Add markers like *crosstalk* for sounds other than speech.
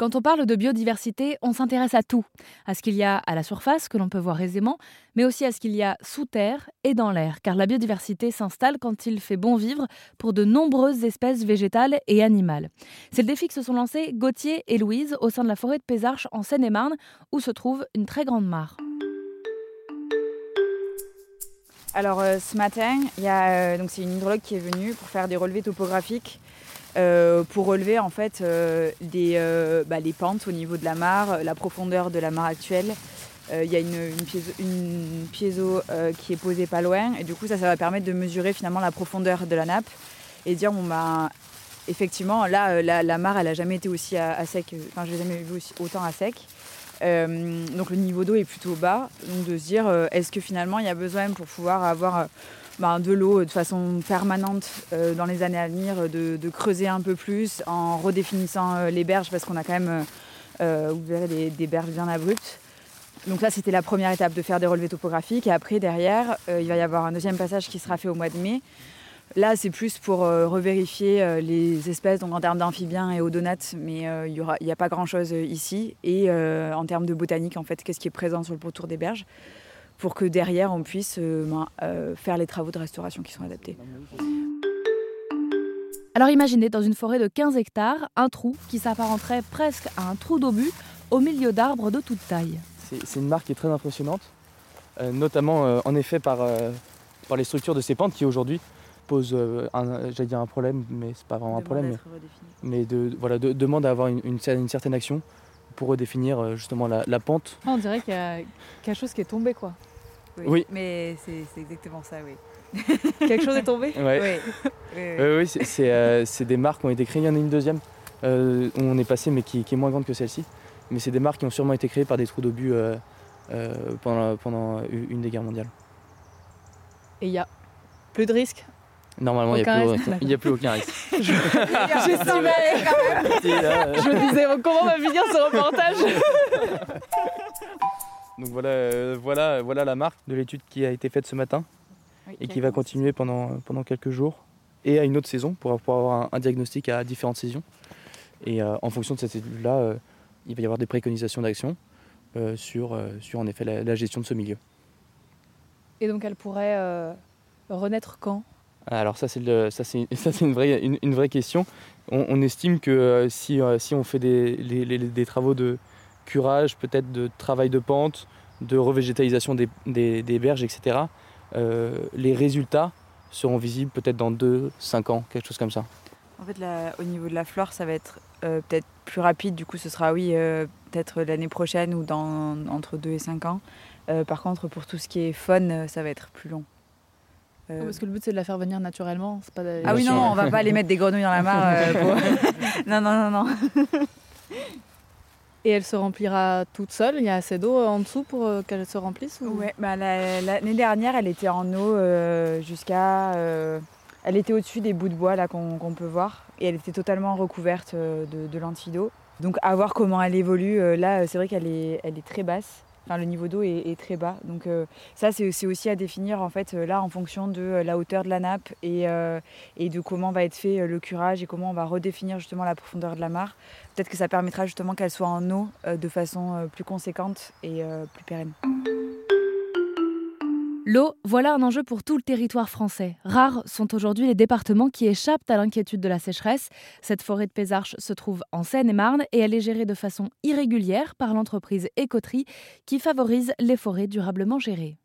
Quand on parle de biodiversité, on s'intéresse à tout, à ce qu'il y a à la surface, que l'on peut voir aisément, mais aussi à ce qu'il y a sous terre et dans l'air, car la biodiversité s'installe quand il fait bon vivre pour de nombreuses espèces végétales et animales. C'est le défi que se sont lancés Gauthier et Louise au sein de la forêt de Pézarches en Seine-et-Marne, où se trouve une très grande mare. Alors euh, ce matin, il y a, euh, donc c'est une hydrologue qui est venue pour faire des relevés topographiques euh, pour relever en fait euh, euh, bah, les pentes au niveau de la mare, la profondeur de la mare actuelle. Il y a une, une piézo, qui est posée pas loin et du coup ça, ça va permettre de mesurer finalement la profondeur de la nappe et dire bon bah effectivement là la, mare elle a jamais été aussi à, sec, enfin je l'ai jamais vu aussi, autant à sec. donc le niveau d'eau est plutôt bas, donc de se dire est-ce que finalement il y a besoin pour pouvoir avoir ben, de l'eau de façon permanente euh, dans les années à venir, de, creuser un peu plus en redéfinissant euh, les berges parce qu'on a quand même euh, ouvert des, des, berges bien abruptes. Donc là, c'était la première étape de faire des relevés topographiques. Et après, derrière, il va y avoir un deuxième passage qui sera fait au mois de mai. Là, c'est plus pour revérifier les espèces, donc en termes d'amphibiens et odonates, mais il n'y a pas grand-chose ici. Et en termes de botanique, en fait, qu'est-ce qui est présent sur le pourtour des berges pour que derrière on puisse euh, ben, euh, faire les travaux de restauration qui sont adaptés. Alors imaginez dans une forêt de 15 hectares un trou qui s'apparenterait presque à un trou d'obus au milieu d'arbres de toute taille. C'est une marque qui est très impressionnante, euh, notamment en effet par, par les structures de ces pentes qui aujourd'hui posent un, dire un problème, mais c'est pas vraiment un problème, mais, de, voilà, de, demande à avoir une, une, certaine action pour redéfinir justement la, la pente. on dirait qu'il y a quelque chose qui est tombé quoi. Oui. Mais c'est exactement ça, oui. *laughs* Quelque chose est tombé Oui. Oui, euh, c'est des marques qui ont été créées. Il y en a une deuxième euh, où on est passé, mais qui, est moins grande que celle-ci. Mais c'est des marques qui ont sûrement été créées par des trous d'obus euh, pendant, pendant une des guerres mondiales. Et il n'y a plus de risque Normalement, il n'y a, plus aucun risque. *laughs* je, *laughs* je disais, comment va finir ce reportage? Donc voilà, euh, voilà, voilà la marque de l'étude qui a été faite ce matin et qui va continuer pendant, pendant quelques jours et à une autre saison pour avoir un, diagnostic à différentes saisons. Et euh, en fonction de cette étude-là, euh, il va y avoir des préconisations d'action sur, sur en effet la, gestion de ce milieu. Et donc elle pourrait renaître quand? Alors *laughs* ça c'est, une, vraie, une, vraie question. On, estime que si, si on fait des, des travaux de, curage, peut-être de travail de pente, de revégétalisation des, des, berges, etc. Euh, les résultats seront visibles peut-être dans 2-5 ans, quelque chose comme ça. En fait, au niveau de la flore, ça va être euh, peut-être plus rapide. Du coup, ce sera, oui, euh, peut-être l'année prochaine ou dans, entre 2 et 5 ans. par contre, pour tout ce qui est faune, ça va être plus long. Parce que le but c'est de la faire venir naturellement. Pas ah oui, non, on va pas aller mettre des grenouilles dans la mare. *laughs* *laughs* non, non, non, non. *laughs* Et elle se remplira toute seule Il y a assez d'eau euh, en dessous pour euh, qu'elle se remplisse Oui, bah, l'année dernière, elle était en eau euh, jusqu'à. elle était au-dessus des bouts de bois qu'on peut voir et elle était totalement recouverte de, de lentilles d'eau. Donc à voir comment elle évolue. Là, c'est vrai qu'elle est, elle est très basse le niveau d'eau est, très bas. Donc euh, ça, c'est aussi à définir en fait euh, là en fonction de euh, la hauteur de la nappe et, de comment va être fait le curage et comment on va redéfinir justement la profondeur de la mare. Peut-être que ça permettra justement qu'elle soit en eau de façon plus conséquente et plus pérenne. L'eau, voilà un enjeu pour tout le territoire français. Rares sont aujourd'hui les départements qui échappent à l'inquiétude de la sécheresse. Cette forêt de Pézarches se trouve en Seine-et-Marne et elle est gérée de façon irrégulière par l'entreprise Écoterie qui favorise les forêts durablement gérées.